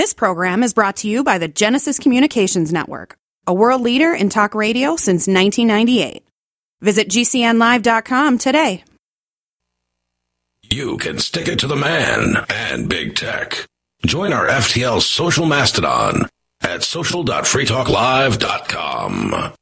This program is brought to you by the Genesis Communications Network, a world leader in talk radio since 1998. Visit GCNlive.com today. You can stick it to the man and big tech. Join our FTL social mastodon at social.freetalklive.com.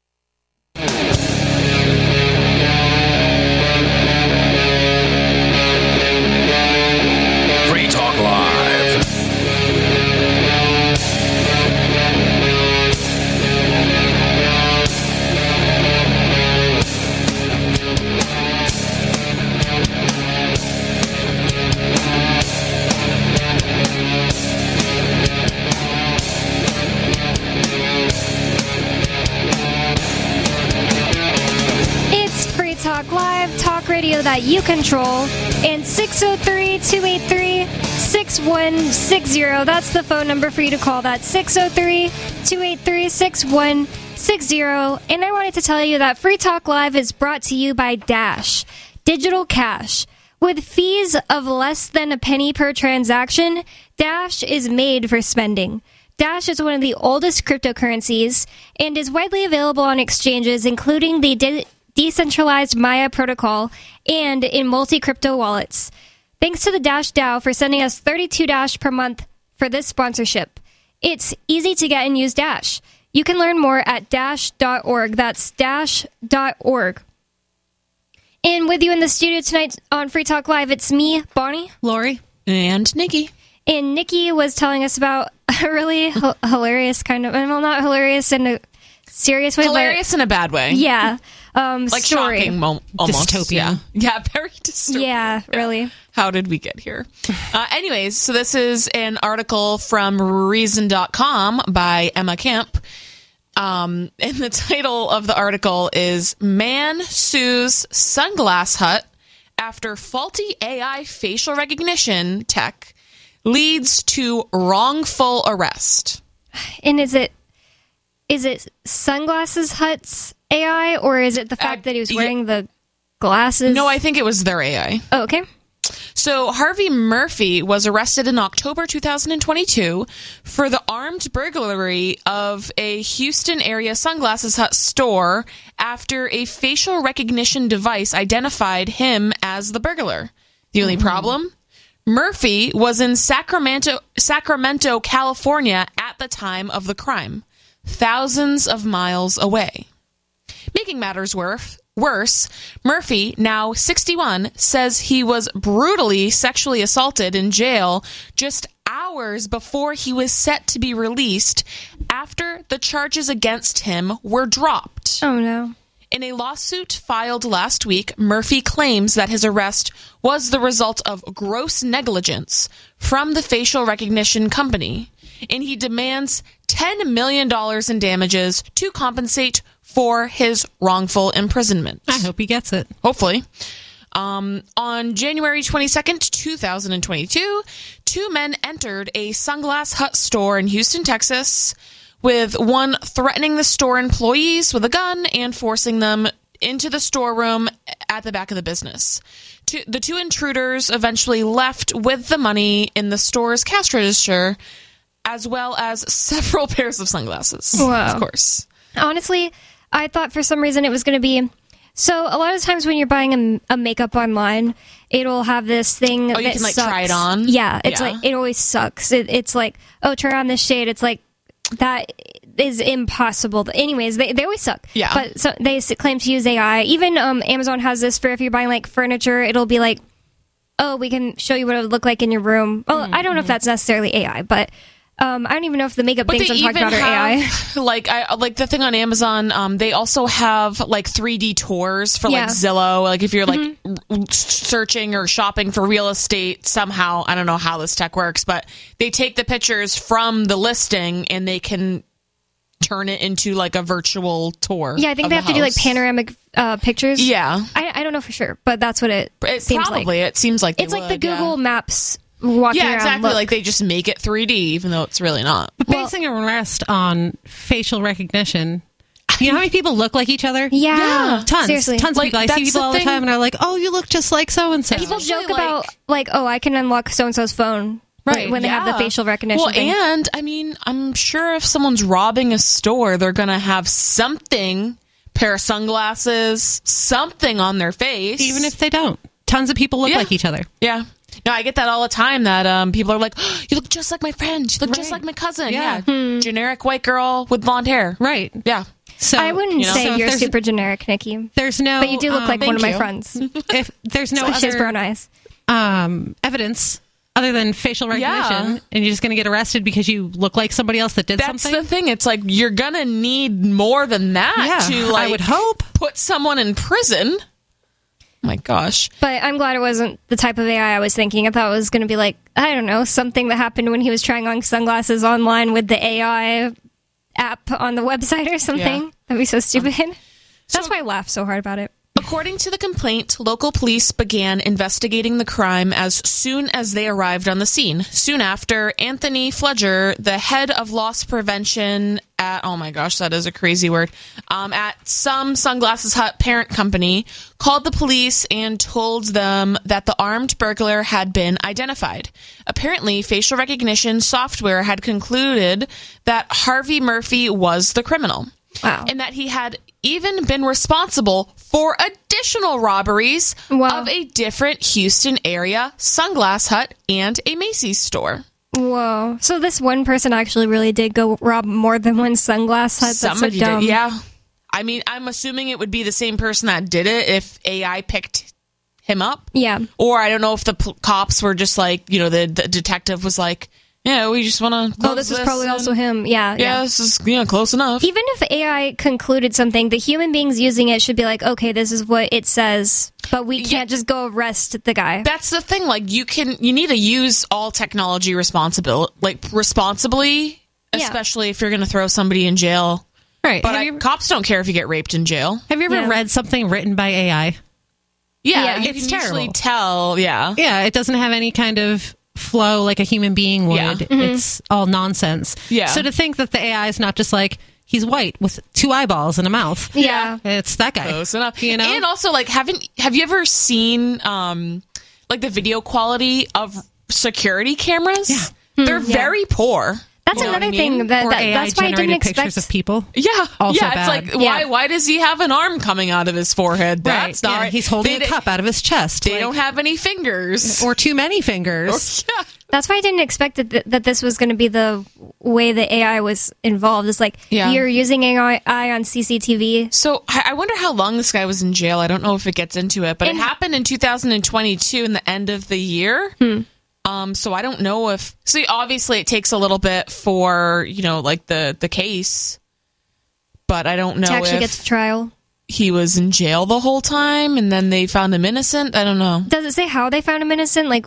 that you control, and 603 283 6160. That's the phone number for you to call. That's 603 283 6160. And I wanted to tell you that Free Talk Live is brought to you by Dash, Digital Cash. With fees of less than a penny per transaction, Dash is made for spending. Dash is one of the oldest cryptocurrencies and is widely available on exchanges, including the decentralized Maya protocol and in multi crypto wallets. Thanks to the Dash DAO for sending us 32 Dash per month for this sponsorship. It's easy to get and use Dash. You can learn more at dash.org. That's dash.org. And with you in the studio tonight on Free Talk Live, it's me, Bonnie. Lori and Nikki. And Nikki was telling us about a really h- hilarious kind of, well, not hilarious in a serious way, Hilarious in a bad way. yeah, um, Like story. shocking, mo- almost. Dystopian. Yeah. yeah, very dystopian. Yeah, really. How did we get here? Uh, anyways, so this is an article from Reason.com by Emma Camp. Um, and the title of the article is Man Sues Sunglass Hut After Faulty AI Facial Recognition Tech Leads to Wrongful Arrest. And is it is it sunglasses huts AI or is it the fact Uh, that he was yeah. wearing the glasses? No, I think it was their AI. oh, okay. So Harvey Murphy was arrested in October 2022 for the armed burglary of a Houston area sunglasses hut store after a facial recognition device identified him as the burglar. The only problem? Murphy was in Sacramento, Sacramento, California at the time of the crime, thousands of miles away. Making matters worse, worse, Murphy, now 61, says he was brutally sexually assaulted in jail just hours before he was set to be released after the charges against him were dropped. Oh no. In a lawsuit filed last week, Murphy claims that his arrest was the result of gross negligence from the facial recognition company, and he demands $10 million in damages to compensate for his wrongful imprisonment. I hope he gets it. Hopefully. Um, on January 22nd, 2022, two men entered a Sunglass Hut store in Houston, Texas, with one threatening the store employees with a gun and forcing them into the storeroom at the back of the business. Two, the two intruders eventually left with the money in the store's cash register, as well as several pairs of sunglasses. Wow. Of course. Honestly, I thought for some reason it was going to be. So a lot of times when you're buying a, a makeup online, it'll have this thing. Oh, you can, like, sucks. try it on? Yeah, it's Yeah. like it always sucks. It, it's like oh, try on this shade. It's like that is impossible. Anyways, they, they always suck. Yeah. but so they claim to use AI. Even um, Amazon has this for if you're buying like furniture, it'll be like oh, we can show you what it would look like in your room. Well, I don't know if that's necessarily AI, but um, I don't even know if the makeup things I'm talking about are AI. like I like the thing on Amazon. Um, they also have like 3D tours for Yeah. like Zillow. Like if you're like r- searching or shopping for real estate somehow, I don't know how this tech works, but they take the pictures from the listing and they can turn it into like a virtual tour. Yeah, I think they the have to do like panoramic uh, pictures. Yeah, I, I don't know for sure, but that's what it, it, seems probably like. it seems like they It's like the would, yeah. Google Maps walking Yeah, around. exactly. look. Like they just make it 3D, even though it's really not. But basing an arrest on facial recognition, you know how many people look like each other? yeah, Yeah. Tons, seriously. tons Like, of people. I see people the all the time, and are like, "Oh, you look just like so and so." People Especially, joke about like, oh, I can unlock so and so's phone Right. when they have the facial recognition. Well, thing. and I mean, I'm sure if someone's robbing a store, they're gonna have something, pair of sunglasses, something on their face. Even if they don't. Tons of people look Yeah. like each other. yeah. No, I get that all the time. That um, people are like, oh, "You look just like my friend. You look just like my cousin." Yeah. Yeah, generic white girl with blonde hair. Right. Yeah, So I wouldn't you know, say so you're super generic, Nikki. There's no But you do look um, like one of my you. friends. if there's no She has other brown eyes. um, evidence other than facial recognition, Yeah. and you're just going to get arrested because you look like somebody else that did that's something. the thing. It's like you're gonna need more than that Yeah, to like I would hope. put someone in prison. My gosh. But I'm glad it wasn't the type of AI I was thinking. I thought it was going to be like, I don't know, something that happened when he was trying on sunglasses online with the AI app on the website or something. Yeah. That'd be so stupid. Um, That's So- why I laughed so hard about it. According to the complaint, local police began investigating the crime as soon as they arrived on the scene. Soon after, Anthony Pfleger, the head of loss prevention at, oh my gosh, that is a crazy word, um, at some Sunglasses Hut parent company, called the police and told them that the armed burglar had been identified. Apparently, facial recognition software had concluded that Harvey Murphy was the criminal Wow. and that he had even been responsible for additional robberies Wow. of a different Houston area sunglass hut and a Macy's store. Whoa. So this one person actually really did go rob more than one sunglass hut. That's Somebody so dumb. did, yeah. I mean, I'm assuming it would be the same person that did it if AI picked him up. Yeah. Or I don't know if the p- cops were just like, you know, the, the detective was like, yeah, we just want to. Oh, this is probably also him. Yeah. Yeah, this is yeah close enough. Even if AI concluded something, the human beings using it should be like, okay, this is what it says, but we can't just go arrest the guy. that's the thing like you can you need to use all technology responsible like responsibly Yeah. especially if you're going to throw somebody in jail Right. but I, you, cops don't care if you get raped in jail have you ever Yeah. read something written by AI? yeah, Yeah. you It's can usually terrible. tell yeah Yeah, it doesn't have any kind of flow like a human being would. Yeah. It's all nonsense. Yeah. So to think that the AI is not just like he's white with two eyeballs and a mouth. yeah. It's that guy. close enough You know? and also like haven't have you ever seen um like the video quality of security cameras yeah. they're very poor That's You another I thing that, that AI that's why I didn't expect. pictures of people. yeah, Also yeah. bad. It's like why? Yeah. Why does he have an arm coming out of his forehead? That's right. not Yeah, right. He's holding They- a cup out of his chest. They like- don't have any fingers. or too many fingers. yeah. That's why I didn't expect that, th- that this was going to be the way the AI was involved. It's like Yeah. you're using AI on CCTV. So I I wonder how long this guy was in jail. I don't know if it gets into it, but And- it happened in 2022 in the end of the year. Hmm. Um, so I don't know if. See, obviously, it takes a little bit for you know, like the the case, but I don't know to actually if get to trial. he was in jail the whole time and then they found him innocent. I don't know. Does it say how they found him innocent? Like,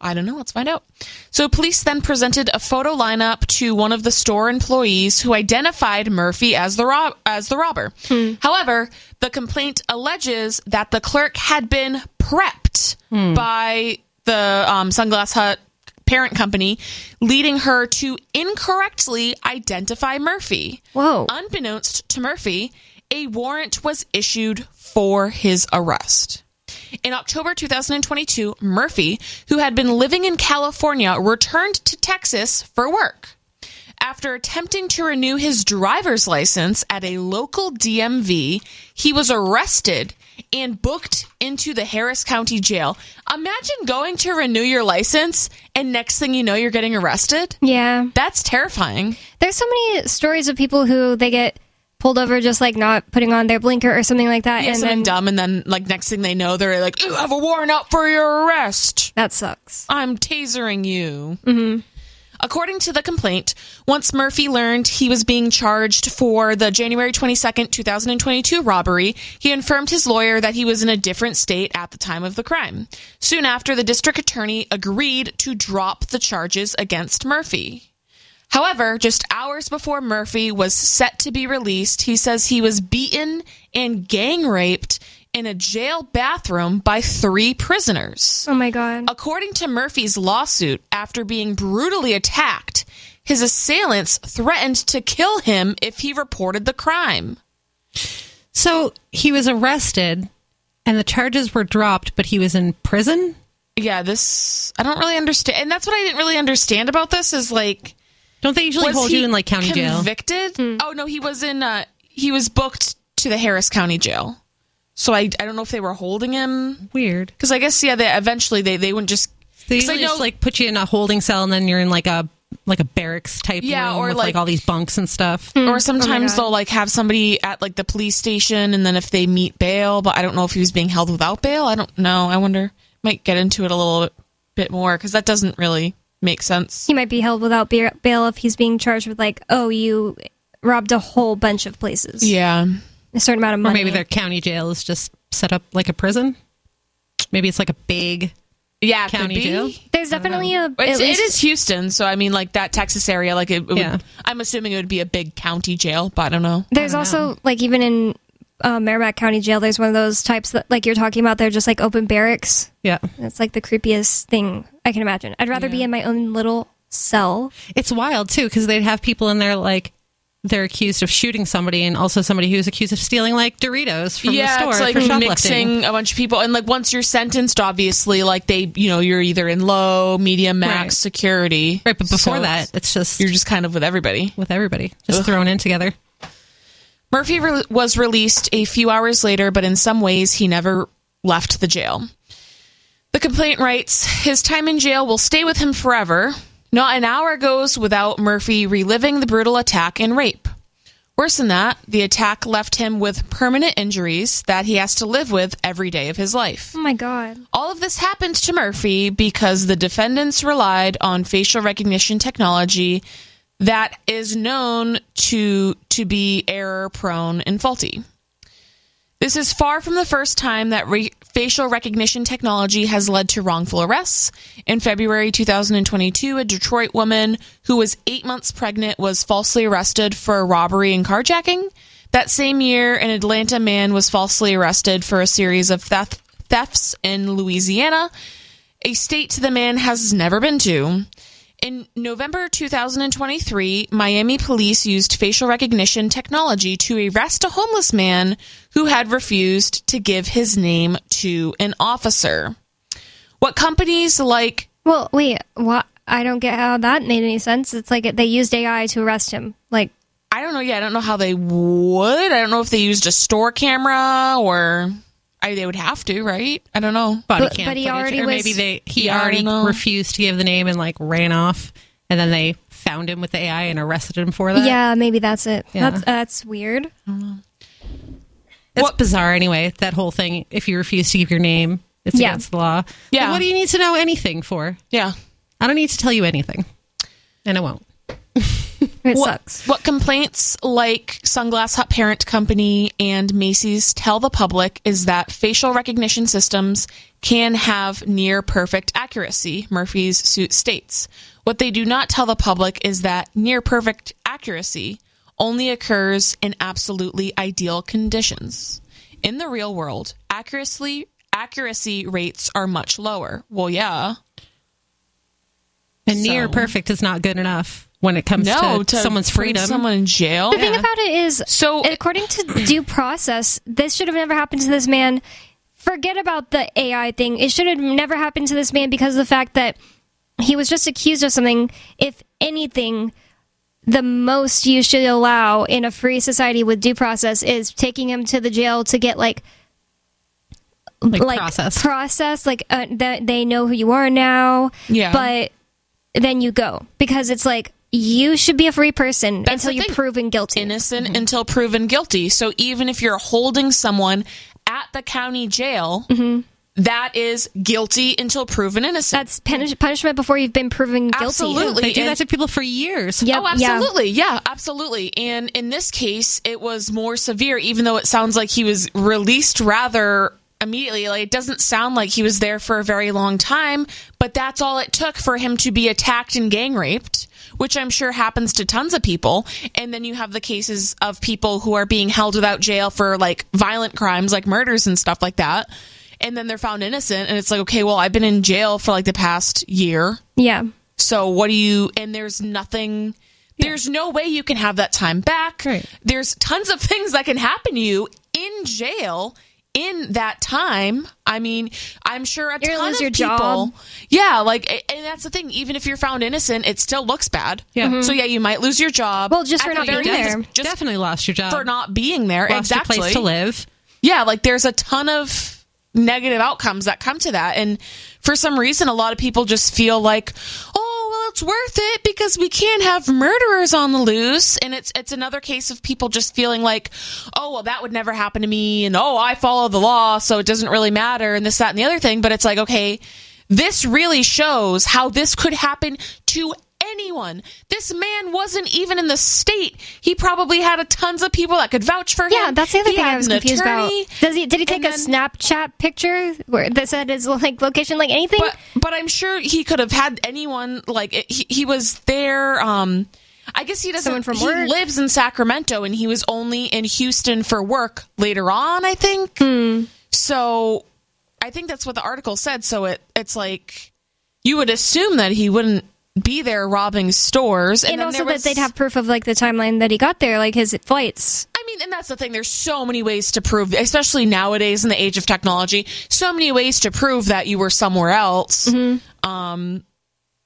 I don't know. Let's find out. So, police then presented a photo lineup to one of the store employees who identified Murphy as the rob- as the robber. However, the complaint alleges that the clerk had been prepped by the um, Sunglass Hut parent company, leading her to incorrectly identify Murphy. whoa. Unbeknownst to Murphy, a warrant was issued for his arrest. In October 2022, Murphy, who had been living in California, returned to Texas for work. After attempting to renew his driver's license at a local DMV, he was arrested and booked into the Harris County Jail. Imagine going to renew your license and next thing you know, you're getting arrested. yeah. That's terrifying. There's so many stories of people who they get pulled over just like not putting on their blinker or something like that. Yeah, and something then dumb, and then like next thing they know, they're like, "You have a warrant out for your arrest. that sucks. I'm tasering you." Mm-hmm. According to the complaint, once Murphy learned he was being charged for the January 22nd, 2022 robbery, he informed his lawyer that he was in a different state at the time of the crime. Soon after, the district attorney agreed to drop the charges against Murphy. However, just hours before Murphy was set to be released, he says he was beaten and gang raped in a jail bathroom by three prisoners. Oh my god. According to Murphy's lawsuit, after being brutally attacked, his assailants threatened to kill him if he reported the crime. So he was arrested and the charges were dropped, but he was in prison? yeah, this I don't really understand, and that's what I didn't really understand about this is like Don't they usually hold you in like county jail? convicted? Oh no, he was in. Uh, he was booked to the Harris County Jail. So I, I don't know if they were holding him Weird. because I guess yeah, they eventually they they wouldn't just. They 'cause I usually just like put you in a holding cell and then you're in like a like a barracks type Yeah, room or with like- like, all these bunks and stuff. Hmm. or sometimes oh God. they'll like have somebody at like the police station and then if they meet bail, but I don't know if he was being held without bail. I don't know. I wonder. Might get into it a little bit more because that doesn't really make sense. He might be held without bail if he's being charged with like, oh, you robbed a whole bunch of places. Yeah. A certain amount of money. Or maybe their county jail is just set up like a prison. Maybe it's like a big Yeah, county jail. There's definitely a. It's, least- it is Houston, so I mean, like that Texas area, like it, it would, Yeah. I'm assuming it would be a big county jail, but I don't know. There's also like even in uh, Merrimack County Jail, there's one of those types that like you're talking about. They're just like open barracks. Yeah. It's like the creepiest thing I can imagine. I'd rather be in my own little cell. It's wild too because they'd have people in there like they're accused of shooting somebody and also somebody who's accused of stealing like Doritos from yeah, the store it's like for shoplifting. mixing a bunch of people, and like once you're sentenced, obviously, like they, you know, you're either in low, medium, max Right. security, Right, but before So that, it's just you're just kind of with everybody. with everybody just thrown in together. Murphy re- was released a few hours later, but in some ways, he never left the jail. The complaint writes His time in jail will stay with him forever. Not an hour goes without Murphy reliving the brutal attack and rape. Worse than that, the attack left him with permanent injuries that he has to live with every day of his life. Oh my god. All of this happened to Murphy because the defendants relied on facial recognition technology that is known to to be error prone and faulty. This is far from the first time that re- facial recognition technology has led to wrongful arrests. In February 2022, a Detroit woman who was eight months pregnant was falsely arrested for robbery and carjacking. That same year, an Atlanta man was falsely arrested for a series of theft- thefts in Louisiana, a state the man has never been to. In November 2023, Miami police used facial recognition technology to arrest a homeless man who had refused to give his name to an officer. What companies like Well, wait. What? I don't get how that made any sense. It's like they used AI to arrest him. Like, I don't know. Yeah, I don't know how they would. I don't know if they used a store camera or I, they would have to, right? I don't know. Body But- cam but he footage, already or maybe was- they he Yeah, already refused to give the name and like ran off, and then they found him with the AI and arrested him for that. yeah, maybe that's it. Yeah. That's that's weird. it's What- bizarre anyway. That whole thing. If you refuse to give your name, it's Yeah. against the law. Yeah. But what do you need to know anything for? Yeah. I don't need to tell you anything, and I won't. It what, sucks. What complaints like Sunglass Hut Parent Company and Macy's tell the public is that facial recognition systems can have near perfect accuracy, Murphy's suit states. What they do not tell the public is that near perfect accuracy only occurs in absolutely ideal conditions. In the real world, accuracy accuracy rates are much lower. Well, yeah. And near perfect is not good enough when it comes No, to, to someone's put freedom. someone in jail. The thing about it is, So- according to due process, this should have never happened to this man. Forget about the AI thing. It should have never happened to this man because of the fact that he was just accused of something. If anything, the most you should allow in a free society with due process is taking him to the jail to get like like, process. process like uh, that they know who you are now Yeah. but then you go because it's like you should be a free person That's until you're proven guilty innocent until proven guilty. So even if you're holding someone at the county jail, mm-hmm. that is guilty until proven innocent. that's punish- punishment before you've been proven guilty Absolutely. they do and- that to people for years. Yep, oh, yeah. absolutely. Yeah. absolutely. And in this case, it was more severe, even though it sounds like he was released rather immediately. Like, it doesn't sound like he was there for a very long time, but that's all it took for him to be attacked and gang raped, which I'm sure happens to tons of people. And then you have the cases of people who are being held without jail for like violent crimes, like murders and stuff like that. And then they're found innocent, and it's like, okay, well, I've been in jail for like the past year. yeah So what do you? And there's nothing. There's no way you can have that time back. Right. There's tons of things that can happen to you in jail in that time, I mean, I'm sure a You're ton lose of your people. job. Yeah, like, and that's the thing. Even if you're found innocent, it still looks bad. Yeah. Mhm. So yeah, you might lose your job. Well, just for not being there. Just Definitely lost your job. for not being there. lost exactly. your place to live. Yeah, like there's a ton of negative outcomes that come to that. And for some reason, a lot of people just feel like, oh, well, it's worth it because we can't have murderers on the loose. And it's, it's another case of people just feeling like, oh, well, that would never happen to me. And oh, I follow the law, so it doesn't really matter. And this, that, and the other thing. But it's like, okay, this really shows how this could happen to anyone. This man wasn't even in the state. He probably had a tons of people that could vouch for him. Yeah, that's the other He thing I was an confused attorney, about. Does he did he take a then- Snapchat picture where that said his like location, like anything? But but I'm sure he could have had anyone like it, he, he was there. Um, I guess he doesn't. Someone from he work? lives in Sacramento, and he was only in Houston for work later on. I think. Hmm. So, I think that's what the article said. So it it's like you would assume that he wouldn't be there robbing stores, and, and also there that they'd have proof of like the timeline that he got there, like his flights. I mean, and that's the thing. There's so many ways to prove, especially nowadays in the age of technology, so many ways to prove that you were somewhere else. Um,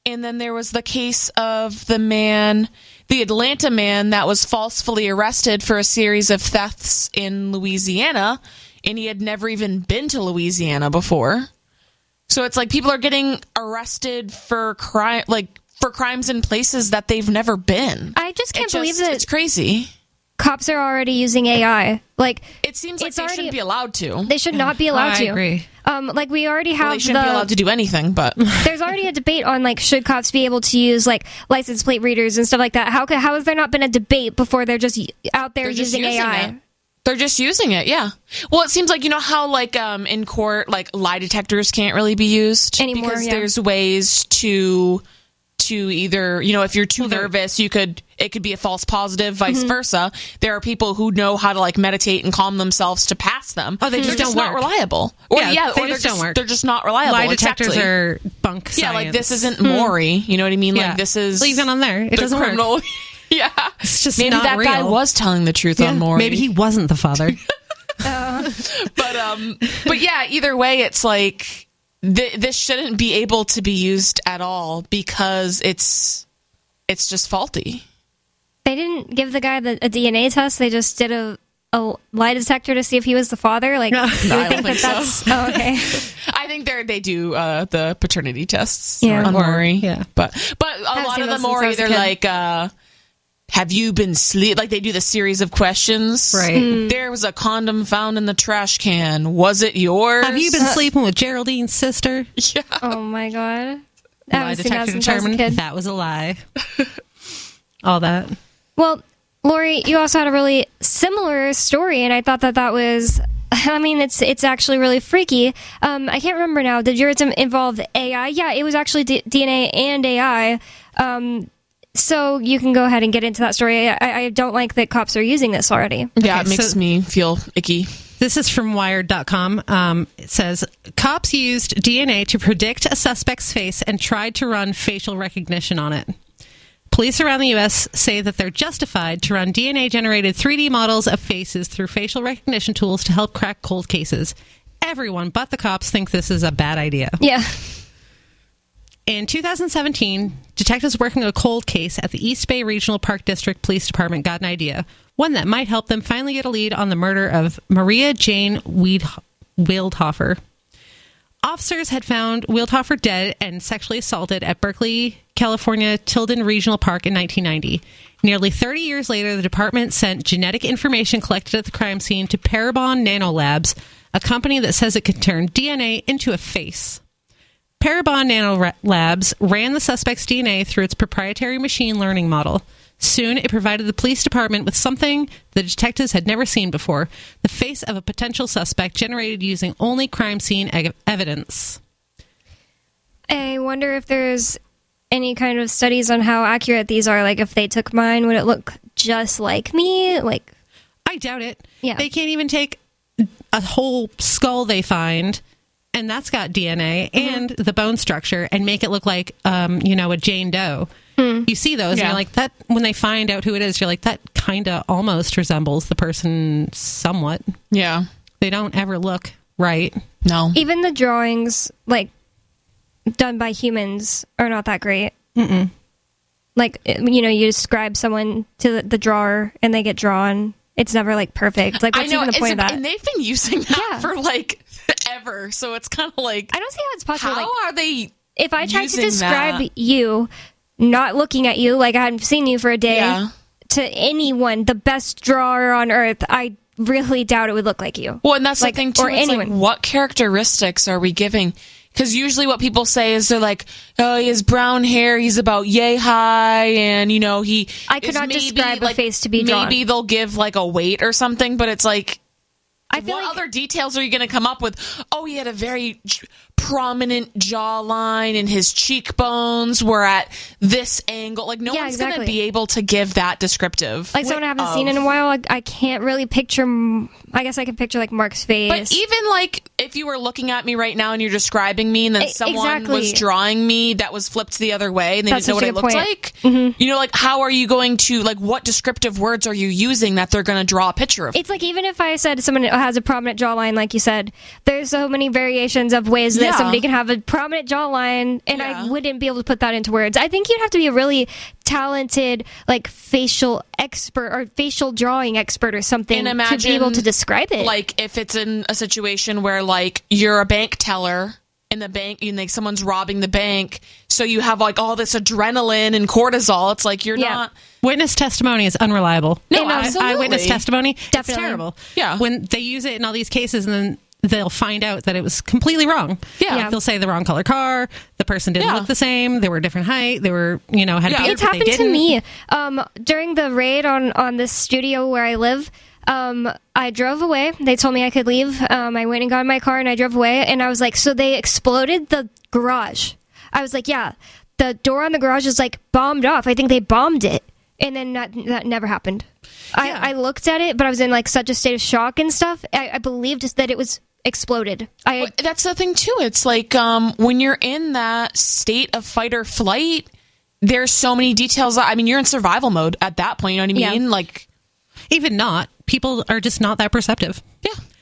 and then there was the case of the man, the Atlanta man that was falsely arrested for a series of thefts in Louisiana, and he had never even been to Louisiana before. So it's like people are getting arrested for crime, like for crimes in places that they've never been. I just can't It believe just- that it's crazy. cops are already using AI. Like It seems like It's they already- shouldn't be allowed to. they should not be allowed I to. agree. Um, like we already have Well, they shouldn't the. be allowed to do anything, but there's already a debate on like should cops be able to use like license plate readers and stuff like that. How could, how has there not been a debate before they're just out there they're just using, using AI? it. They're just using it, yeah. Well, it seems like you know how like um in court like lie detectors can't really be used Anymore, because yeah. there's ways to to either you know if you're too nervous you could it could be a false positive Mm-hmm. vice versa there are people who know how to like meditate and calm themselves to pass them Oh, they just they're don't not work. reliable or Yeah, yeah, they or just they're don't work. they're just not reliable Lie detectors exactly. are bunk yeah like this isn't Maury you know what I mean Yeah. like this is Leave it on there. It doesn't work. criminal yeah It's just maybe not that guy was telling the truth Yeah, on Maury Maybe he wasn't the father. but um but yeah either way it's like th- this shouldn't be able to be used at all because it's it's just faulty They didn't give the guy the, a DNA test. They just did a, a lie detector to see if he was the father. Like, No. you No, would I think don't that think that's oh, okay. i think they they do uh the paternity tests Yeah. on Or- Maury yeah. but but a Haven't lot of the them since Maury they're like uh have you been sleep like they do the series of questions Right. Hmm. there was a condom found in the trash can was it yours Have you been sleeping with Geraldine's sister? yeah Oh my god. I Lie that detector since was a determined that was a lie. All that. Well, Lori, you also had a really similar story, and I thought that that was. I mean, it's it's actually really freaky. Um, I can't remember now. Did yours im- involve AI? Yeah, it was actually D- DNA and AI. Um, so you can go ahead and get into that story. I, I don't like that cops are using this already. yeah it makes so- me feel icky This is from Wired.com. Um, it says cops used DNA to predict a suspect's face and tried to run facial recognition on it. Police around the U.S. say that they're justified to run DNA generated 3D models of faces through facial recognition tools to help crack cold cases. Everyone but the cops think this is a bad idea. Yeah. In 2017, detectives working a cold case at the East Bay Regional Park District Police Department got an idea, one that might help them finally get a lead on the murder of Maria Jane Weed- Weidhofer. Officers had found Weidhofer dead and sexually assaulted at Berkeley, California Tilden Regional Park in 1990. Nearly 30 years later, the department sent genetic information collected at the crime scene to Parabon Nanolabs, a company that says it can turn DNA into a face. Parabon Nanolabs ran the suspect's DNA through its proprietary machine learning model. Soon, it provided the police department with something the detectives had never seen before the face of a potential suspect generated using only crime scene ev- evidence. I wonder if there's any kind of studies on how accurate these are. Like, if they took mine, would it look just like me? Like, I doubt it. Yeah. They can't even take a whole skull they find, and that's got DNA and the bone structure, and make it look like, um, you know, a Jane Doe. You see those, and you're like, that, when they find out who it is, you're like, that kind of almost resembles the person somewhat. yeah They don't ever look right. No. Even the drawings, like done by humans, are not that great. Mm-mm. Like you know, you describe someone to the, the drawer and they get drawn. It's never like perfect. Like I what's know, even the point a- of that? and they've been using that Yeah. for like ever. So it's kind of like, I don't see how it's possible. how like, are they? if I tried to describe that? you, not looking at you, like I hadn't seen you for a day, Yeah. to anyone, the best drawer on earth, I really doubt it would look like you. Well, and that's Like, the thing too. or it's like, anyone. what characteristics are we giving? Because usually, what people say is they're like, "Oh, he has brown hair. He's about yay high, and you know he." I could not maybe, describe a face to be drawn. Maybe they'll give like a weight or something, but it's like, I feel what like other details are you going to come up with? Oh, he had a very prominent jawline, and his cheekbones were at this angle. Like no Yeah, one's going to be able to give that descriptive. like someone I haven't of- seen in a while. I, I can't really picture. I guess I can picture like Mark's face. But even like if you were looking at me right now and you're describing me, and then someone was drawing me that was flipped the other way, and they That's didn't know what I looked point. Mm-hmm. like. You know, like how are you going to like what descriptive words are you using that they're going to draw a picture of? it's like even if I said someone has a prominent jawline, like you said, there's so many variations of ways that Yeah. Somebody can have a prominent jawline, and Yeah. I wouldn't be able to put that into words. I think you'd have to be a really talented, like facial expert or facial drawing expert or something and to imagine be able to describe it. Like if it's in a situation where like you're a bank teller in the bank, you like someone's robbing the bank, so you have like all this adrenaline and cortisol. It's like you're Yeah. not. Witness testimony is unreliable. No, And, um, absolutely. Eyewitness testimony, it's terrible. Yeah. When they use it in all these cases and then they'll find out that it was completely wrong. Yeah. Yeah. They'll say the wrong color car, the person didn't Yeah. look the same, they were a different height, they were, you know, had Yeah. beards, it's but they happened to didn't. me um, during the raid on on this studio where I live. Um, I drove away. They told me I could leave. Um, I went and got in my car and I drove away. And I was like, so they exploded the garage. I was like, yeah, the door on the garage is like bombed off. I think they bombed it. And then that, that never happened. Yeah. I, I looked at it, but I was in like such a state of shock and stuff. I, I believed that it was exploded. I But that's the thing too. It's like um, when you're in that state of fight or flight, there's so many details. I mean, you're in survival mode at that point. You know what I Yeah. mean? Like, Even not, people are just not that perceptive.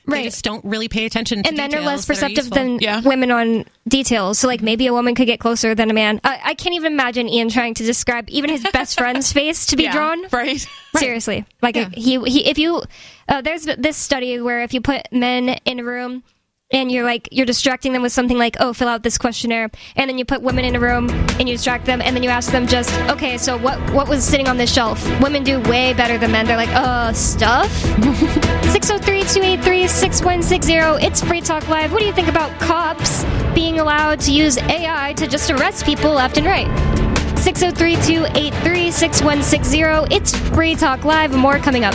Yeah, They Right. just don't really pay attention to and men are less perceptive useful. than Yeah. women on details. So, like, maybe a woman could get closer than a man. I, I can't even imagine Ian trying to describe even his best friend's face to be Yeah, drawn. right? Seriously, like he, he, if you, uh, there's this study where if you put men in a room and you're like you're distracting them with something like oh fill out this questionnaire. And then you put women in a room and you distract them and then you ask them just okay so what what was sitting on this shelf? Women do way better than men. They're like uh stuff? 603-283-6160 it's free talk live. What do you think about cops being allowed to use ai to just arrest people left and right? 603-283-6160 it's free talk live. More coming up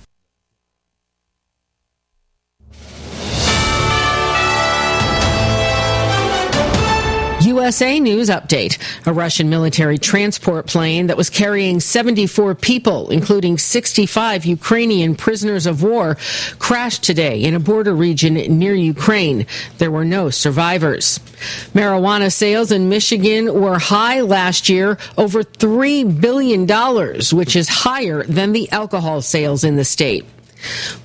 USA News update. A Russian military transport plane that was carrying 74 people, including 65 Ukrainian prisoners of war, crashed today in a border region near Ukraine. There were no survivors. Marijuana sales in Michigan were high last year, over $3 billion, which is higher than the alcohol sales in the state.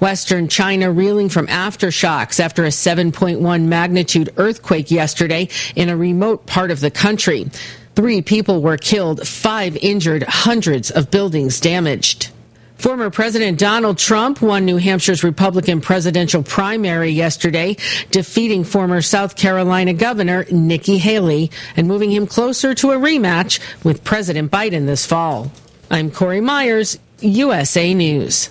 Western China reeling from aftershocks after a 7.1 magnitude earthquake yesterday in a remote part of the country. Three people were killed, five injured, hundreds of buildings damaged. Former President Donald Trump won New Hampshire's Republican presidential primary yesterday, defeating former South Carolina Governor Nikki Haley and moving him closer to a rematch with President Biden this fall. I'm Corey Myers, USA News.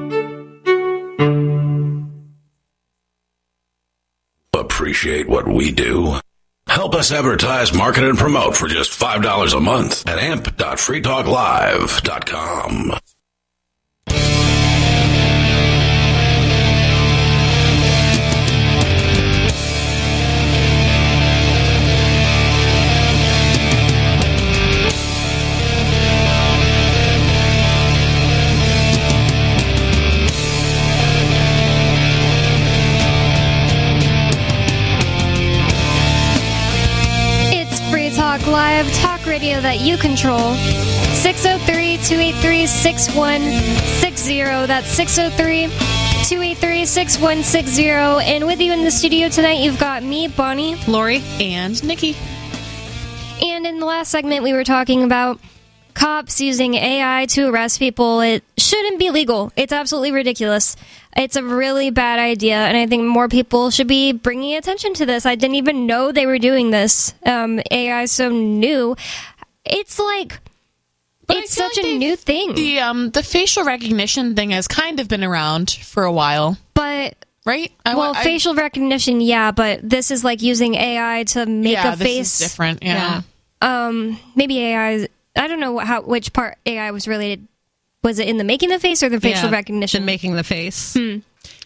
Appreciate what we do? Help us advertise, market, and promote for just $5 a month at amp.freetalklive.com. Live, talk radio that you control. 603 283 6160. That's 603 283 6160. And with you in the studio tonight, you've got me, Bonnie. Lori? And Nikki. And in the last segment, we were talking about cops using AI to arrest people. It shouldn't be legal. It's absolutely ridiculous. It's a really bad idea, and I think more people should be bringing attention to this. I didn't even know they were doing this. Um, AI is so new. It's like But it's such like a new thing. The um the facial recognition thing has kind of been around for a while, but right? I, well, I- facial recognition, yeah, but this is like using AI to make yeah, a face different. Yeah. um maybe AI is- I don't know how which part AI was related. Was it in the making the face or the facial Yeah, recognition? than making the face. Hmm.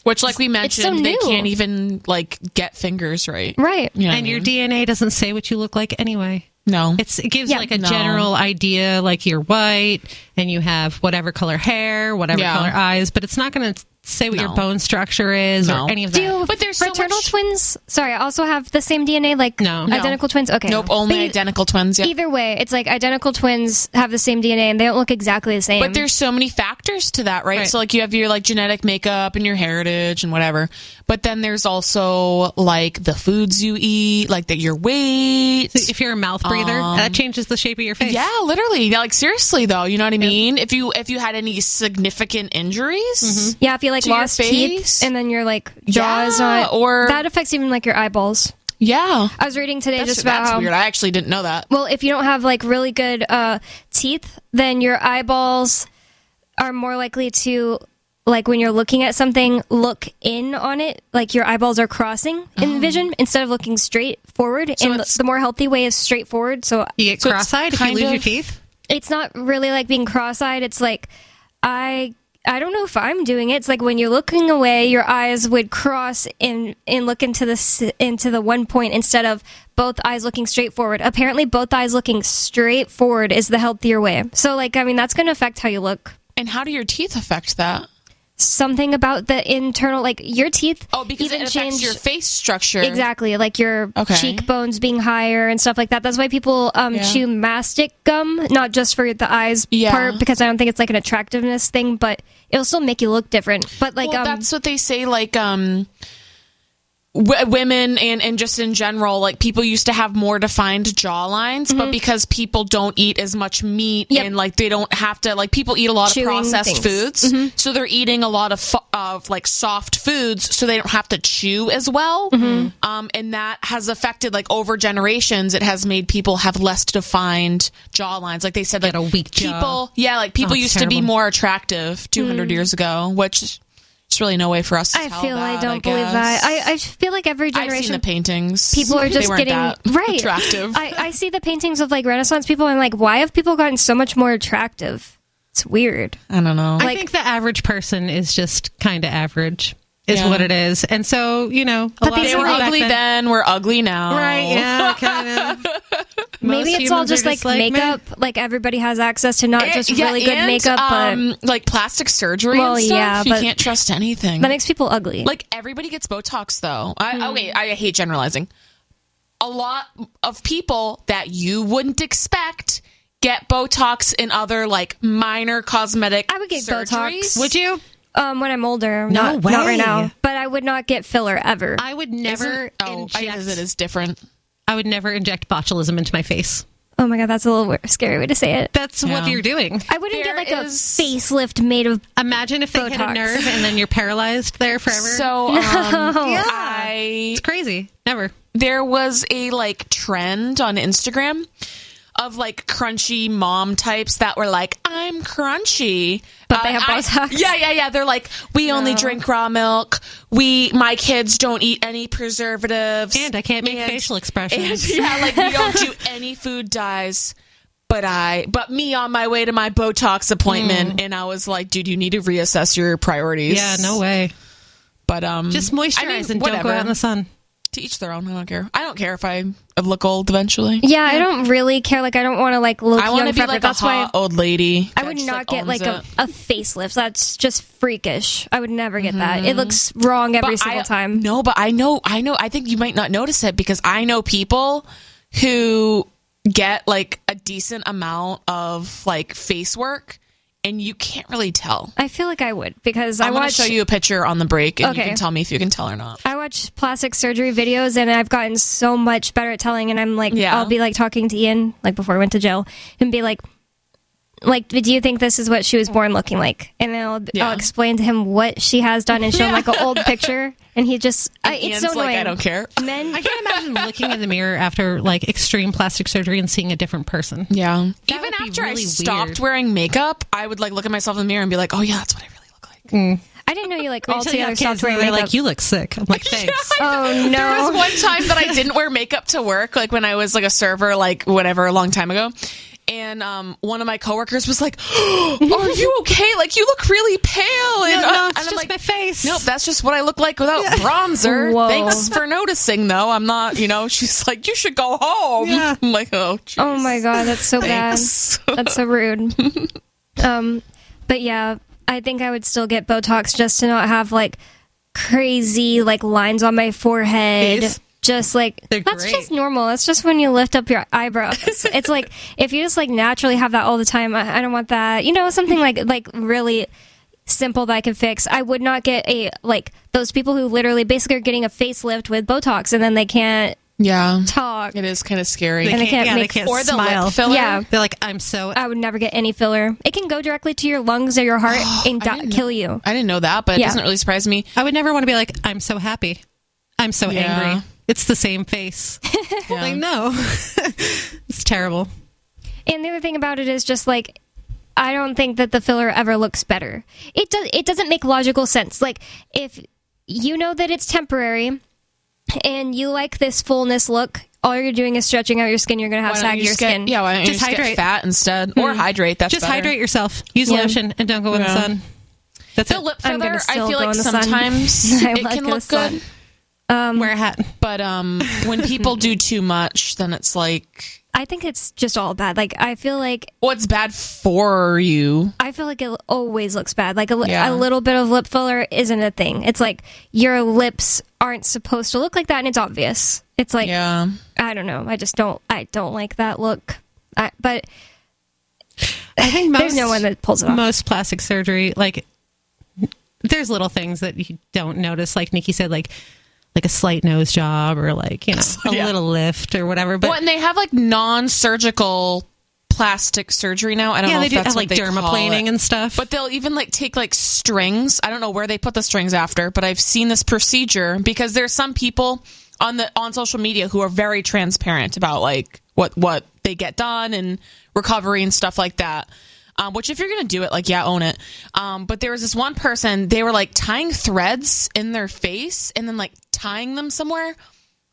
Which, like we mentioned, so mentioned, they can't even like get fingers right. right. You know And I your? DNA doesn't say what you look like anyway. no. It's it gives Yeah. like a No. general idea, like you're white and you have whatever color hair, whatever Yeah. color eyes, but it's not going to say what your bone structure is No. or any of that. Do But there's so fraternal much- twins? Sorry, I also have the same DNA, like No. No. identical twins. Okay, nope. Only But identical twins. Yeah. Either way, it's like identical twins have the same DNA and they don't look exactly the same. But there's so many factors to that, right? Right. So like you have your like genetic makeup and your heritage and whatever. But then there's also like the foods you eat, like that your weight. if you're a mouth breather, Um, that changes the shape of your face. Yeah, literally. Like seriously though, you know what I mean? If you if you had any significant injuries, yeah, if you like lost teeth and then your like jaws Yeah, on, or- that affects even like your eyeballs. yeah. I was reading today That's, just about that's how weird. I actually didn't know that. well, if you don't have like really good uh, teeth, then your eyeballs are more likely to like when you're looking at something, look in on it, like your eyeballs are crossing in vision instead of looking straight forward. Oh. So and the more healthy way is straight forward. So You get So cross-eyed if you lose your teeth. it's not really like being cross-eyed it's like i i don't know if i'm doing it. It's like when you're looking away your eyes would cross and and look into the into the one point instead of both eyes looking straight forward. Apparently both eyes looking straight forward is the healthier way. So like i mean that's going to affect how you look. And how do your teeth affect that? Something about the internal like your teeth Oh, because even it affects change your face structure. Exactly, like your Okay. cheekbones being higher and stuff like that. That's why people um, Yeah. chew mastic gum, not just for the eyes Yeah. part, because I don't think it's like an attractiveness thing, but it'll still make you look different. But like, well, um, that's what they say. Like, um, w- women and and just in general, like people used to have more defined jawlines, but because people don't eat as much meat Mm-hmm. Yep. and like they don't have to, like people eat a lot Chewing of processed things. Mm-hmm. foods, so they're eating a lot of fu- of like soft foods, so they don't have to chew as well. Mm-hmm. Um, and that has affected like over generations. It has made people have less defined jawlines. Like they said, like Get a weak jaw. people, yeah, like people Oh, used to be more attractive 200 years ago, which there's really no way for us to. I tell feel I don't believe that. I, I feel like every generation. I've seen generation. the paintings. People are just weren't getting that right attractive. I, I see the paintings of like Renaissance people. and I'm like, why have people gotten so much more attractive? It's weird. I don't know. I think the average person is just kind of average, is Yeah. what it is. And so, you know, But lot these they were ugly then. We're ugly now. Right, yeah, kind of. Maybe it's all just like, makeup. Like everybody has access to not And- just yeah, really good and, makeup, but um, like plastic surgery Well, and stuff. yeah, you can't trust anything. that makes people ugly. like everybody gets Botox though. I, okay, I hate generalizing. A lot of people that you wouldn't expect get Botox and other like minor cosmetic. I would get surgeries. Botox. Would you? Um, when I'm older, No not, not right now. But I would not get filler ever. I would Is never it- oh, inject. I guess it is different. I would never inject botulism into my face. oh my god, that's a little scary way to say it. That's what you're doing. I wouldn't There get like is- a facelift made of. Imagine if they hit a Botox. nerve and then you're paralyzed there forever. So um, I it's crazy. Never. there was a like trend on Instagram of like crunchy mom types that were like, I'm crunchy. But they have I- Botox? yeah, yeah, yeah. They're like, we only drink raw milk. We, my kids don't eat any preservatives. And I can't make facial expressions. And, yeah, like we don't do any food dyes. But I, but me on my way to my Botox appointment, and I was like, dude, you need to reassess your priorities. Yeah, no way. But um, Just moisturize I mean, and don't go out in the sun. To each their own. I don't care. I don't care if I look old eventually. Yeah, I don't really care. Like, I don't want to like look I young want to be forever. like That's a why hot old lady. I that would just, not get owns like a, it. a facelift. That's just freakish. I would never get that. It mm-hmm. looks wrong every But single I, time. No, but I know, I know. I think you might not notice it because I know people who get like a decent amount of like face work, and you can't really tell. I feel like I would because I going watch to show you a picture on the break, and you can tell me if you can tell or not. I watch plastic surgery videos and I've gotten so much better at telling and I'm like Yeah. I'll be like talking to Ian like before I went to jail and be like like do you think this is what she was born looking like and then I'll, Yeah. I'll explain to him what she has done and show him like an old picture and he just I, it's Ian's so like, annoying I don't care. men I can't imagine looking in the mirror after like extreme plastic surgery and seeing a different person. Yeah. That Even would be after I stopped weird. wearing makeup, I would like look at myself in the mirror and be like, "Oh yeah, that's what I really look like." Mm. I didn't know you like Until you altogether have stopped kids wearing makeup like, you look sick. I'm like, thanks. oh no. There no was one time that I didn't wear makeup to work, like when I was like a server, like whatever, a long time ago. And um, one of my coworkers was like, "Are you okay? Like you look really pale." And, no, uh, it's and I'm just like, my face. Nope, that's just what I look like without bronzer. Whoa. Thanks for noticing, though. I'm not, you know. She's like, "You should go home." Yeah. I'm like, "Oh, geez. Oh my god, that's so Thanks. bad. That's so rude. um, but yeah, I think I would still get Botox just to not have like crazy like lines on my forehead. These? Just like They're that's great. just normal. That's just when you lift up your eyebrows. it's like if you just like naturally have that all the time. I, I don't want that. You know, something like like really simple that I can fix. I would not get a like those people who literally basically are getting a facelift with Botox and then they can't yeah." talk. It is kind of scary. And they can't yeah, make- they can't or the smile. lip filler. Yeah. They're like, I'm so. I would never get any filler. It can go directly to your lungs or your heart and I kill you. I didn't know that, but it doesn't really surprise me. I would never want to be like, I'm so happy. I'm so Yeah. angry. It's the same face. Like, no. it's terrible. And the other thing about it is just like I don't think that the filler ever looks better. It does. It doesn't make logical sense. Like if you know that it's temporary, and you like this fullness look, all you're doing is stretching out your skin. You're gonna have Why don't you saggier just get- skin. yeah, why don't you Just just, hydrate. get fat instead, or hmm. hydrate? That's Just better. hydrate yourself. Use Yeah. lotion and don't go in the sun. That's The it. lip I'm filler, I feel like in the sun. sometimes it like can look sun. good, Wear a hat. but um, when people do too much, then it's like, I think it's just all bad. Like I feel like what's bad for you? I feel like it always looks bad. Like a, Yeah. a little bit of lip filler isn't a thing. It's like your lips aren't supposed to look like that, and it's obvious. It's like Yeah, I don't know. I just don't. I don't like that look. I, but I think most, There's no one that pulls it off. Most plastic surgery, like there's little things that you don't notice, like Nikki said, like like a slight nose job or like you know a Yeah. little lift or whatever. But well, and they have like non-surgical plastic surgery now. I don't yeah, know they if do that's have like dermaplaning and stuff. But they'll even like take like strings. I don't know where they put the strings after, but I've seen this procedure because there's some people on the on social media who are very transparent about like what what they get done and recovery and stuff like that. Um, which if you're gonna do it, like yeah, own it. Um, but there was this one person, they were like tying threads in their face and then like tying them somewhere,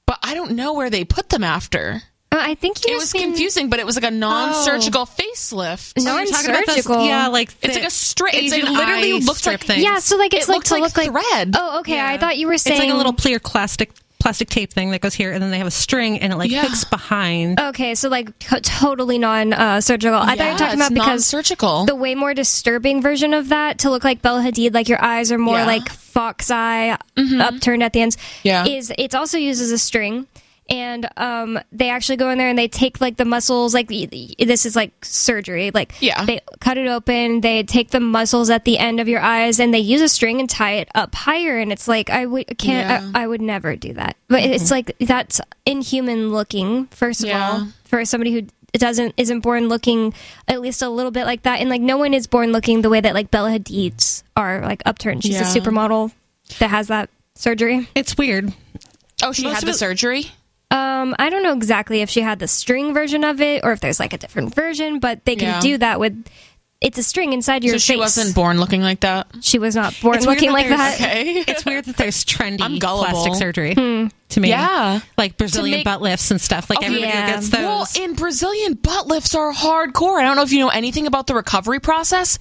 but I don't know where they put them after. uh, I think you It was just mean confusing, but it was like a non-surgical facelift. Oh, you're talking those- non-surgical. yeah, like It's like a straight. It's Asian like literally looks like things. Yeah, so like it's It like looks to like look like thread. Oh, okay. I thought you were saying It's like a little clear plastic plastic tape thing that goes here, and then they have a string, and it like Yeah. hooks behind. Okay, so like totally non-surgical. Uh, I thought you were talking about because non-surgical. the way more disturbing version of that to look like Bella Hadid, like your eyes are more Yeah. like fox eye, mm-hmm. upturned at the ends. Yeah. is it's also used as a string. And um, they actually go in there and they take like the muscles, like y- y- this is like surgery. Like Yeah. they cut it open, they take the muscles at the end of your eyes, and they use a string and tie it up higher. And it's like I would can't, Yeah. I, I would never do that. But it's like that's inhuman looking. First of Yeah. all, for somebody who doesn't isn't born looking at least a little bit like that, and like no one is born looking the way that like Bella Hadid's are like upturned. She's Yeah. a supermodel that has that surgery. It's weird. oh, she most had the it- surgery. Um, I don't know exactly if she had the string version of it or if there's like a different version, but they can Yeah. do that with. It's a string inside your So she face. wasn't born looking like that. She was not born It's looking that like that. Okay. It's weird that there's trendy I'm gullible. plastic surgery Hmm. to me. Yeah. like Brazilian make- butt lifts and stuff. Like Oh, everybody yeah. gets those. Well, and Brazilian butt lifts are hardcore. I don't know if you know anything about the recovery process.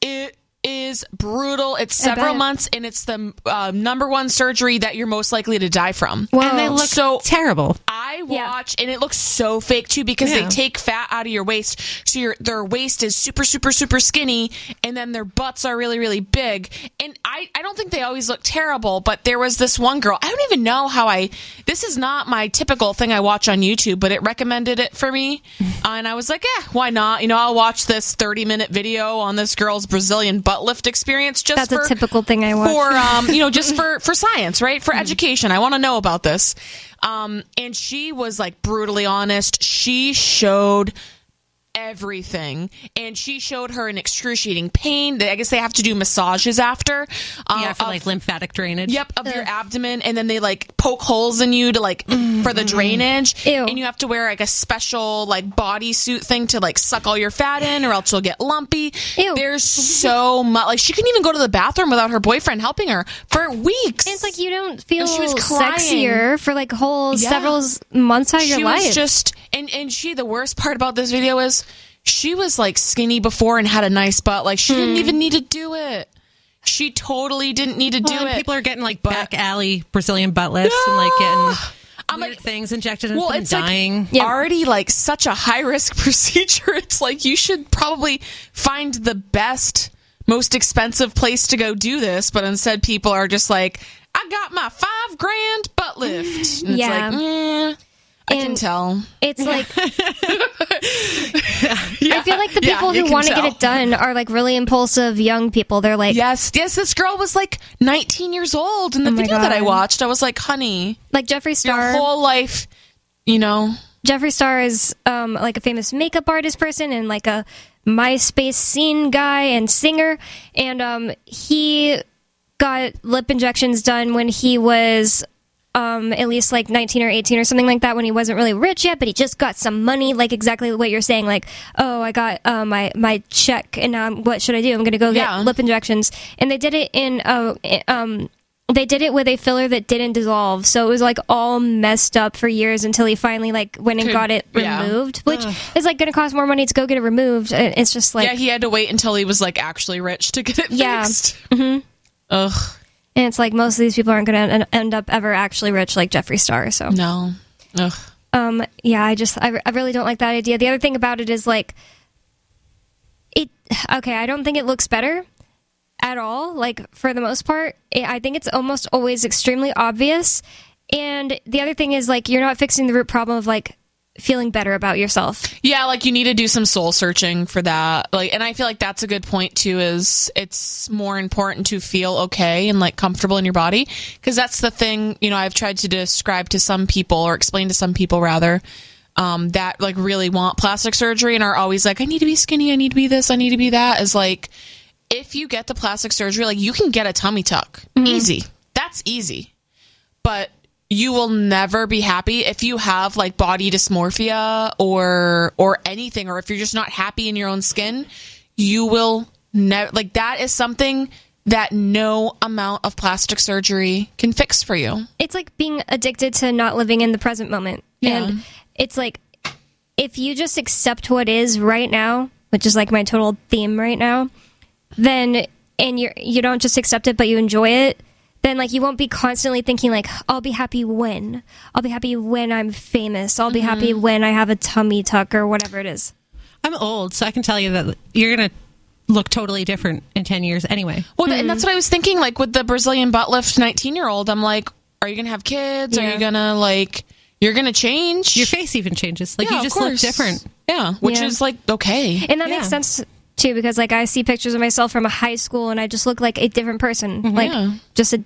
It is brutal. It's several months, and it's the uh, number one surgery that you're most likely to die from. and they look So- terrible. I Yeah. watch and it looks so fake too because Yeah. they take fat out of your waist. So your their waist is super, super, super skinny and then their butts are really, really big. And I, I don't think they always look terrible, but there was this one girl. I don't even know how I this is not my typical thing I watch on YouTube, but it recommended it for me. Uh, and I was like, yeah, why not? You know, I'll watch this 30 minute video on this girl's Brazilian butt lift experience just That's a for typical thing I watch. for um, you know, just for for science, right? For education. I want to know about this. Um, and she was like brutally honest. She showed everything and she showed her an excruciating pain i guess they have to do massages after uh, yeah, for of- like lymphatic drainage. Yep, of your abdomen, and then they like poke holes in you to like for the drainage. Ew. And you have to wear like a special like bodysuit thing to like suck all your fat in, or else you'll get lumpy. Ew. There's so much. Like she couldn't even go to the bathroom without her boyfriend helping her for weeks. It's like you don't feel she was crying. sexier for like whole Yeah. several months out of your she life. just and and she the worst part about this video is she was like skinny before and had a nice butt. Like she Hmm. didn't even need to do it. She totally didn't need to do Well, and it. people are getting like back alley Brazilian butt lifts and like getting I'm weird like- things injected into well them, it's dying. like already like such a high risk procedure. It's like you should probably find the best most expensive place to go do this but instead people are just like i got my five grand butt lift. And Yeah. it's like eh, i can tell It's like I feel like the Yeah, people who want to get it done are like really impulsive young people. They're like Yes, yes, this girl was like 19 years old in the Oh video that I watched. I was like, honey, like Jeffree your Star. whole life, you know. Jeffree Star is um, like a famous makeup artist person and like a MySpace scene guy and singer. And um, he got lip injections done when he was um, at least like 19 or 18 or something like that when he wasn't really rich yet, but he just got some money, like exactly what you're saying, like, oh, I got uh, my my check, and now I'm, what should I do? I'm going to go get Yeah. lip injections, and they did it in uh, um. They did it with a filler that didn't dissolve, so it was like all messed up for years until he finally like went and got it yeah. removed, which is like going to cost more money to go get it removed. It's just like yeah, he had to wait until he was like actually rich to get it Yeah. fixed. Mm-hmm. Ugh, And it's like most of these people aren't going to end up ever actually rich like Jeffree Star. So, no. Ugh. um, yeah, I just, I, I really don't like that idea. The other thing about it is like, it, okay, I don't think it looks better at all. Like, for the most part, I I think it's almost always extremely obvious. And the other thing is like, you're not fixing the root problem of like feeling better about yourself. Yeah, like you need to do some soul searching for that. Like, and I feel like that's a good point too. Is it's more important to feel okay and like comfortable in your body because that's the thing. You know, I've tried to describe to some people or explain to some people rather um, that like really want plastic surgery and are always like, I need to be skinny, I need to be this, I need to be that. Is like, if you get the plastic surgery, like you can get a tummy tuck, easy. That's easy, but you will never be happy if you have like body dysmorphia or or anything or if you're just not happy in your own skin you will never like that is something that no amount of plastic surgery can fix for you it's like being addicted to not living in the present moment. Yeah. And it's like if you just accept what is right now, which is like my total theme right now, then and you you don't just accept it but you enjoy it, then like you won't be constantly thinking like I'll be happy when. I'll be happy when I'm famous. I'll be mm-hmm. happy when I have a tummy tuck or whatever it is. I'm old, so I can tell you that you're going to look totally different in 10 years anyway. well and that's mm-hmm. what i was thinking like with the brazilian butt lift 19 year old i'm like are you gonna have kids are you gonna like you're gonna change Your face even changes. Like Yeah, you just look different. yeah which Yeah. is like okay And that Yeah. makes sense too because like I see pictures of myself from a high school and I just look like a different person. Mm-hmm. Like Yeah. just a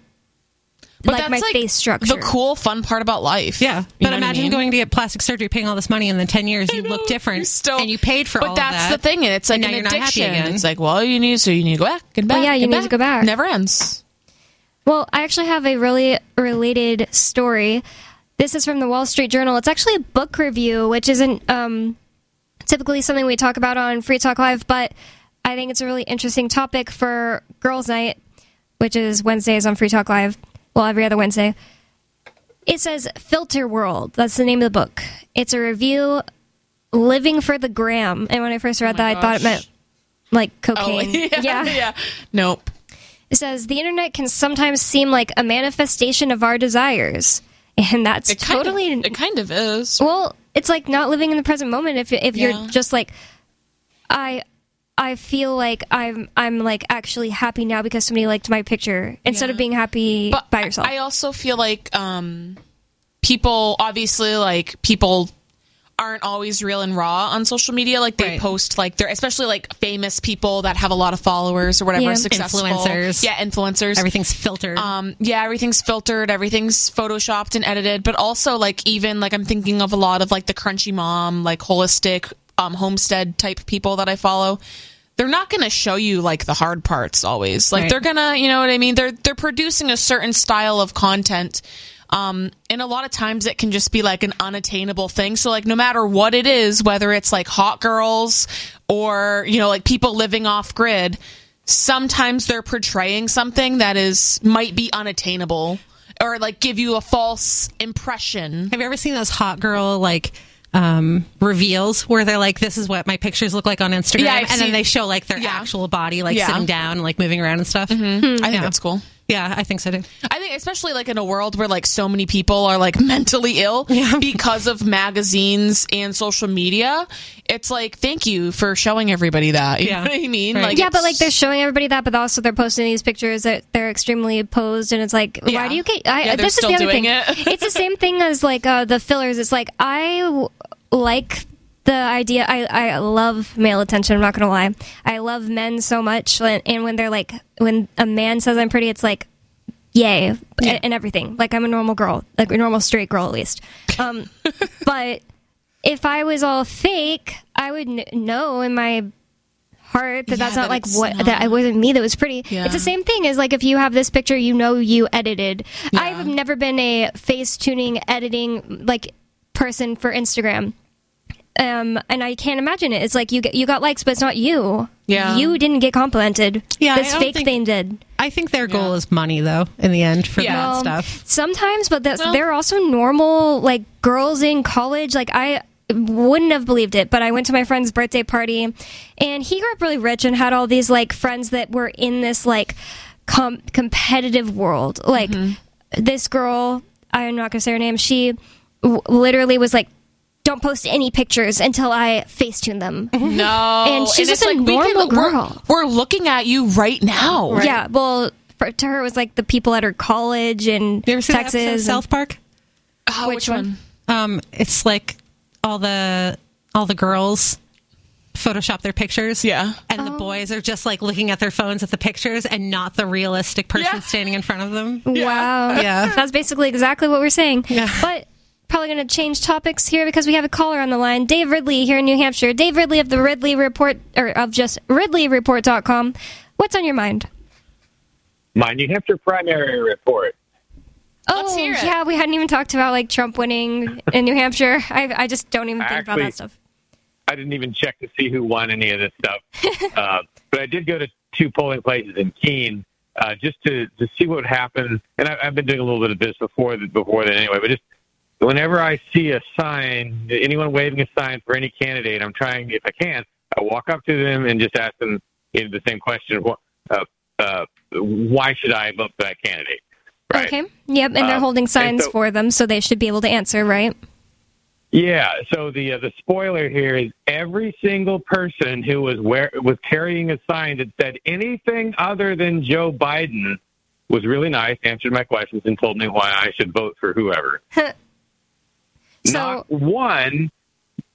but like that's my face structure. the cool fun part about life Yeah. You But know what I imagine mean? going to get plastic surgery, paying all this money, and then 10 years you look different. You're still- and you paid for but all of that's that. the thing and it's like and an you're not happy addiction again. it's like well you need so you need to go back and back Well, yeah, you and need to go back. never ends Well, I actually have a really related story. This is from the Wall Street Journal. It's actually a book review, which isn't um, typically something we talk about on Free Talk Live, but I think it's a really interesting topic for Girls Night, which is Wednesdays on Free Talk Live. Well, every other Wednesday. It says Filter World. That's the name of the book. It's a review, Living for the Gram. And when I first read oh that, I thought it meant like oh cocaine. yeah yeah nope It says the internet can sometimes seem like a manifestation of our desires, and that's it totally of, it kind of is well. It's like not living in the present moment. If if Yeah. you're just like, I, I feel like I'm I'm like actually happy now because somebody liked my picture instead of being happy but by yourself. I I also feel like um, people, obviously, like people aren't always real and raw on social media. Like they Right. post like they're especially like famous people that have a lot of followers or whatever, Yeah. successful Influencers. Yeah, influencers. Everything's filtered. Um, yeah, everything's filtered, everything's photoshopped and edited, but also like even like I'm thinking of a lot of like the crunchy mom, like holistic, um, homestead type people that I follow. They're not going to show you like the hard parts always. Like Right. they're gonna, you know what I mean? They're they're producing a certain style of content. Um, and a lot of times it can just be like an unattainable thing. So like no matter what it is, whether it's like hot girls or, you know, like people living off grid, sometimes they're portraying something that is might be unattainable or like give you a false impression. Have you ever seen those hot girl like um, reveals where they're like, "This is what my pictures look like on Instagram," Yeah, I've and then they show like their Yeah. actual body, like Yeah. sitting down, and, like moving around and stuff. I think that's cool. Yeah, I think so too. I think especially like in a world where like so many people are like mentally ill because of magazines and social media, it's like thank you for showing everybody that. You Yeah. know what I mean? Right. Like yeah, but like they're showing everybody that, but also they're posting these pictures that they're extremely posed, and it's like, Yeah. why do you get? I, Yeah, they're this still is the other doing thing. it. it's the same thing as like uh, the fillers. It's like I w- like the idea. I I love male attention. I'm not gonna lie. I love men so much, and when they're like, when a man says I'm pretty, it's like. Yay, and, and everything. Like I'm a normal girl, like a normal straight girl at least. Um, but if I was all fake, I would kn- know in my heart that Yeah, that's not that like what not- that I wasn't me that was pretty. Yeah. It's the same thing as like if you have this picture, you know you edited. Yeah. I've never been a face tuning editing like person for Instagram. Um, and I can't imagine it. It's like you get you got likes, but it's not you. Yeah. you didn't get complimented. Yeah, this fake think- thing did. I think their goal is money, though, in the end for Yeah. that Um, stuff. Sometimes, but that's, Well- there are also normal like girls in college. Like I wouldn't have believed it, but I went to my friend's birthday party, and he grew up really rich and had all these like friends that were in this like com- competitive world. Like this girl, I'm not gonna say her name. She w- literally was like. Don't post any pictures until I facetune them. No, And she's it's just a we normal we're- girl. We're, looking at you right now. Yeah, well, for, to her it was like the people at her college in You ever see Texas. episode and- South Park? Oh, Which which one? one? Um, it's like all the all the girls Photoshop their pictures. Yeah. And Oh. the boys are just like looking at their phones at the pictures and not the realistic person Yeah. standing in front of them. Wow. Yeah. That's basically exactly what we're saying. Yeah. But probably going to change topics here because we have a caller on the line. Dave Ridley here in New Hampshire. Dave Ridley of the Ridley Report, or of just RidleyReport.com. What's on your mind? My New Hampshire primary report. Let's oh, hear it. yeah, we hadn't even talked about like Trump winning in New Hampshire. I, I just don't even think about that stuff. I didn't even check to see who won any of this stuff. uh, but I did go to two polling places in Keene uh, just to, to see what would happen. And I, I've been doing a little bit of this before before that anyway. But just whenever I see a sign, anyone waving a sign for any candidate, I'm trying, if I can, I walk up to them and just ask them you know, the same question: uh, uh, Why should I vote for that candidate? Right? Okay. Yep, and they're Um, holding signs so- for them, so they should be able to answer, right? Yeah. So the uh, the spoiler here is every single person who was wear was carrying a sign that said anything other than Joe Biden was really nice, answered my questions, and told me why I should vote for whoever. So- Not one.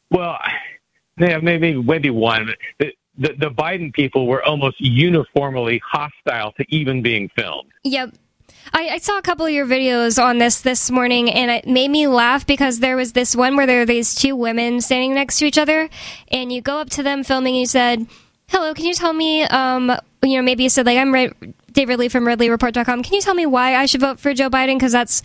Well, yeah, maybe maybe one. The, the the Biden people were almost uniformly hostile to even being filmed. Yep. I, I saw a couple of your videos on this this morning, and it made me laugh because there was this one where there were these two women standing next to each other, and you go up to them filming, and you said, "Hello, can you tell me, um, you know, maybe you said like I'm Dave Ridley from RidleyReport.com. Can you tell me why I should vote for Joe Biden? Because that's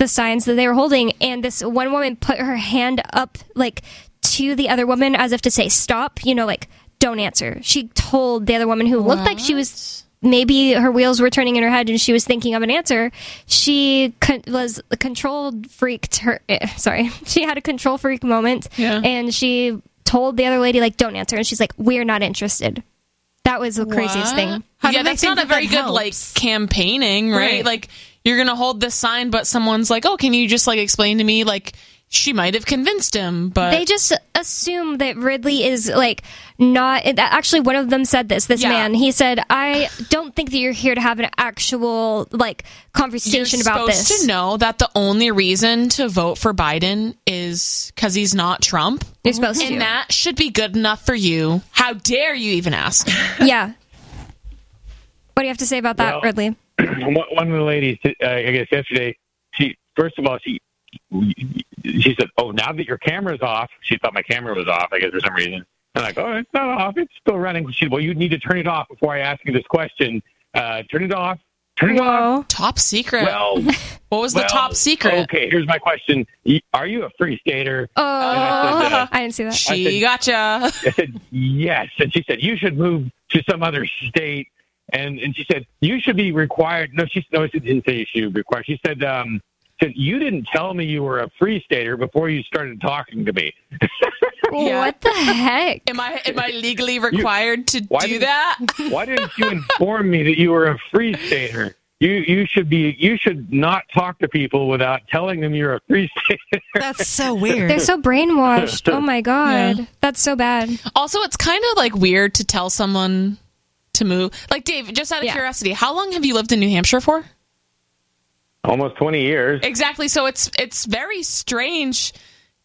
the signs that they were holding." And this one woman put her hand up like to the other woman as if to say, "Stop," you know, like don't answer. She told the other woman who looked like she was maybe her wheels were turning in her head and she was thinking of an answer. She con- was a controlled freaked her. eh, sorry, she had a control freak moment, Yeah. and she told the other lady like, "Don't answer," and she's like, "We're not interested." That was the craziest What? thing. How yeah, that's not a very that good like campaigning, right? Right. Like you're gonna hold this sign, but someone's like, "Oh, can you just like explain to me?" Like she might have convinced him, but They just assume that Ridley is like not. Actually, one of them said this. This Yeah. man, he said, "I don't think that you're here to have an actual like conversation you're about supposed this." to know that the only reason to vote for Biden is because he's not Trump, You're supposed and to. that should be good enough for you. How dare you even ask? yeah. What do you have to say about that, Well- Ridley? one one of the ladies, uh, I guess yesterday, she first of all she she said, "Oh, now that your camera's off," she thought my camera was off. I guess for some reason. And I'm like, "Oh, it's not off. It's still running." She said, "Well, you need to turn it off before I ask you this question. Uh, turn it off. Turn it off." Top secret. Well, what was the well, top secret? Okay, here's my question: Are you a free stater? Oh, I uh, I didn't see that. She I said- gotcha. I said, yes. And she said, you should move to some other state. And and she said, you should be required. No, she no, she didn't say you should be required. She said, um, said you didn't tell me you were a free stater before you started talking to me. Yeah. What the heck? Am I am I legally required to do that? Why didn't you inform me that you were a free stater? You you should be you should not talk to people without telling them you're a free stater. That's so weird. They're so brainwashed. Oh my god, Yeah. that's so bad. Also, it's kind of like weird to tell someone to move. Like Dave, just out of Yeah. curiosity, how long have you lived in New Hampshire for? Almost twenty years. Exactly. So it's it's very strange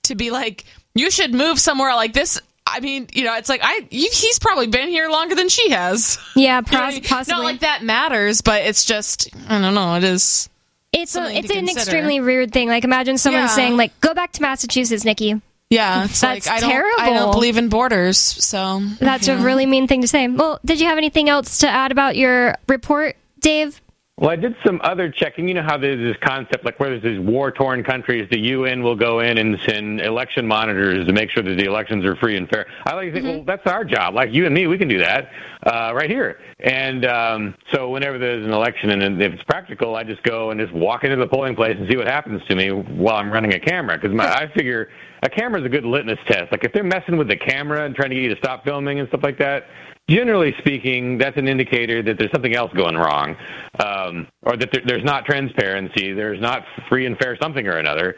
to be like you should move somewhere like this. I mean, you know, it's like I you, he's probably been here longer than she has. Yeah, You know what I mean? possibly. Not like that matters, but it's just I don't know. It is. It's a, it's an consider. extremely weird thing. Like imagine someone Yeah. saying like, "Go back to Massachusetts, Nikki." Yeah, it's That's like I don't, I don't believe in borders. So That's a really mean thing to say. Well, did you have anything else to add about your report, Dave? Well, I did some other checking. You know how there's this concept, like where there's these war-torn countries, the UN will go in and send election monitors to make sure that the elections are free and fair. I like to think, well, that's our job. Like you and me, we can do that uh, right here. And um, so whenever there's an election, and if it's practical, I just go and just walk into the polling place and see what happens to me while I'm running a camera. Because I figure a camera is a good litmus test. Like if they're messing with the camera and trying to get you to stop filming and stuff like that, generally speaking, that's an indicator that there's something else going wrong, um, or that there, there's not transparency, there's not free and fair something or another.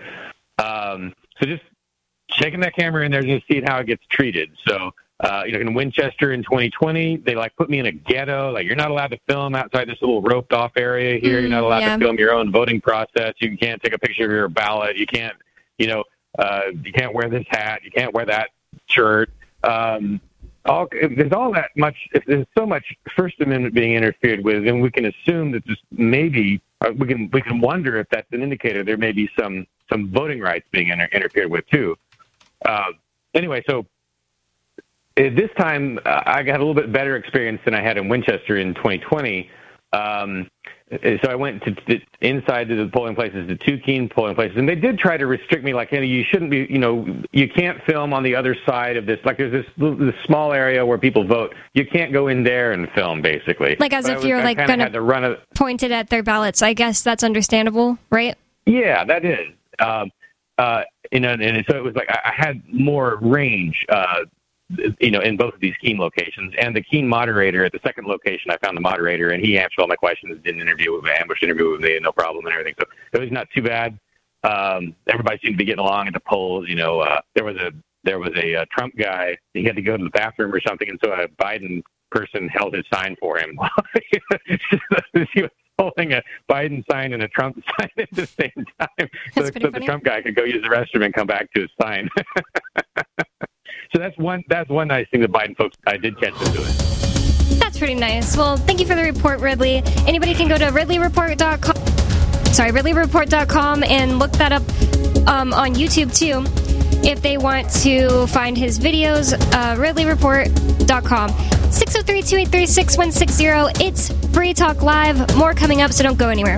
Um, so just checking that camera in there and just seeing how it gets treated. So, uh, you know, in Winchester in 2020, they like put me in a ghetto. Like you're not allowed to film outside this little roped off area here. you're not allowed yeah. to film your own voting process. You can't take a picture of your ballot. You can't, you know, uh, you can't wear this hat. You can't wear that shirt. Um, all, there's all that much, there's so much First Amendment being interfered with, and we can assume that this maybe uh, we can we can wonder if that's an indicator there may be some some voting rights being inter- interfered with too. Uh, anyway, so at this time uh, I got a little bit better experience than I had in Winchester in 2020. Um, so I went to, to inside to the polling places, the two Keene polling places, and they did try to restrict me. Like, hey, you shouldn't be, you know, you can't film on the other side of this. Like, there's this, this small area where people vote. You can't go in there and film, basically. Like as But if was- you're I like had to run a, point it at their ballots. I guess that's understandable, right? Yeah, that is. Um, uh, you know, and so it was like I, I had more range, uh, you know, in both of these Keene locations. And the Keene moderator at the second location, I found the moderator, and he answered all my questions, did an interview with me, ambush interview with me, no problem, and everything. So it was not too bad. Um, everybody seemed to be getting along at the polls. You know, uh, there was a there was a, uh Trump guy. He had to go to the bathroom or something, and so a Biden person held his sign for him. he was holding a Biden sign and a Trump sign at the same time, so, That's so pretty the. Trump guy could go use the restroom and come back to his sign. so that's one that's one nice thing that Biden folks I did catch them doing. That's pretty nice. Well, thank you for the report, Ridley. Anybody can go to ridleyreport.com. Sorry, ridleyreport.com and look that up um, on YouTube too. If they want to find his videos, uh, ridleyreport.com. 603 283 6160. It's Free Talk Live. More coming up, so don't go anywhere.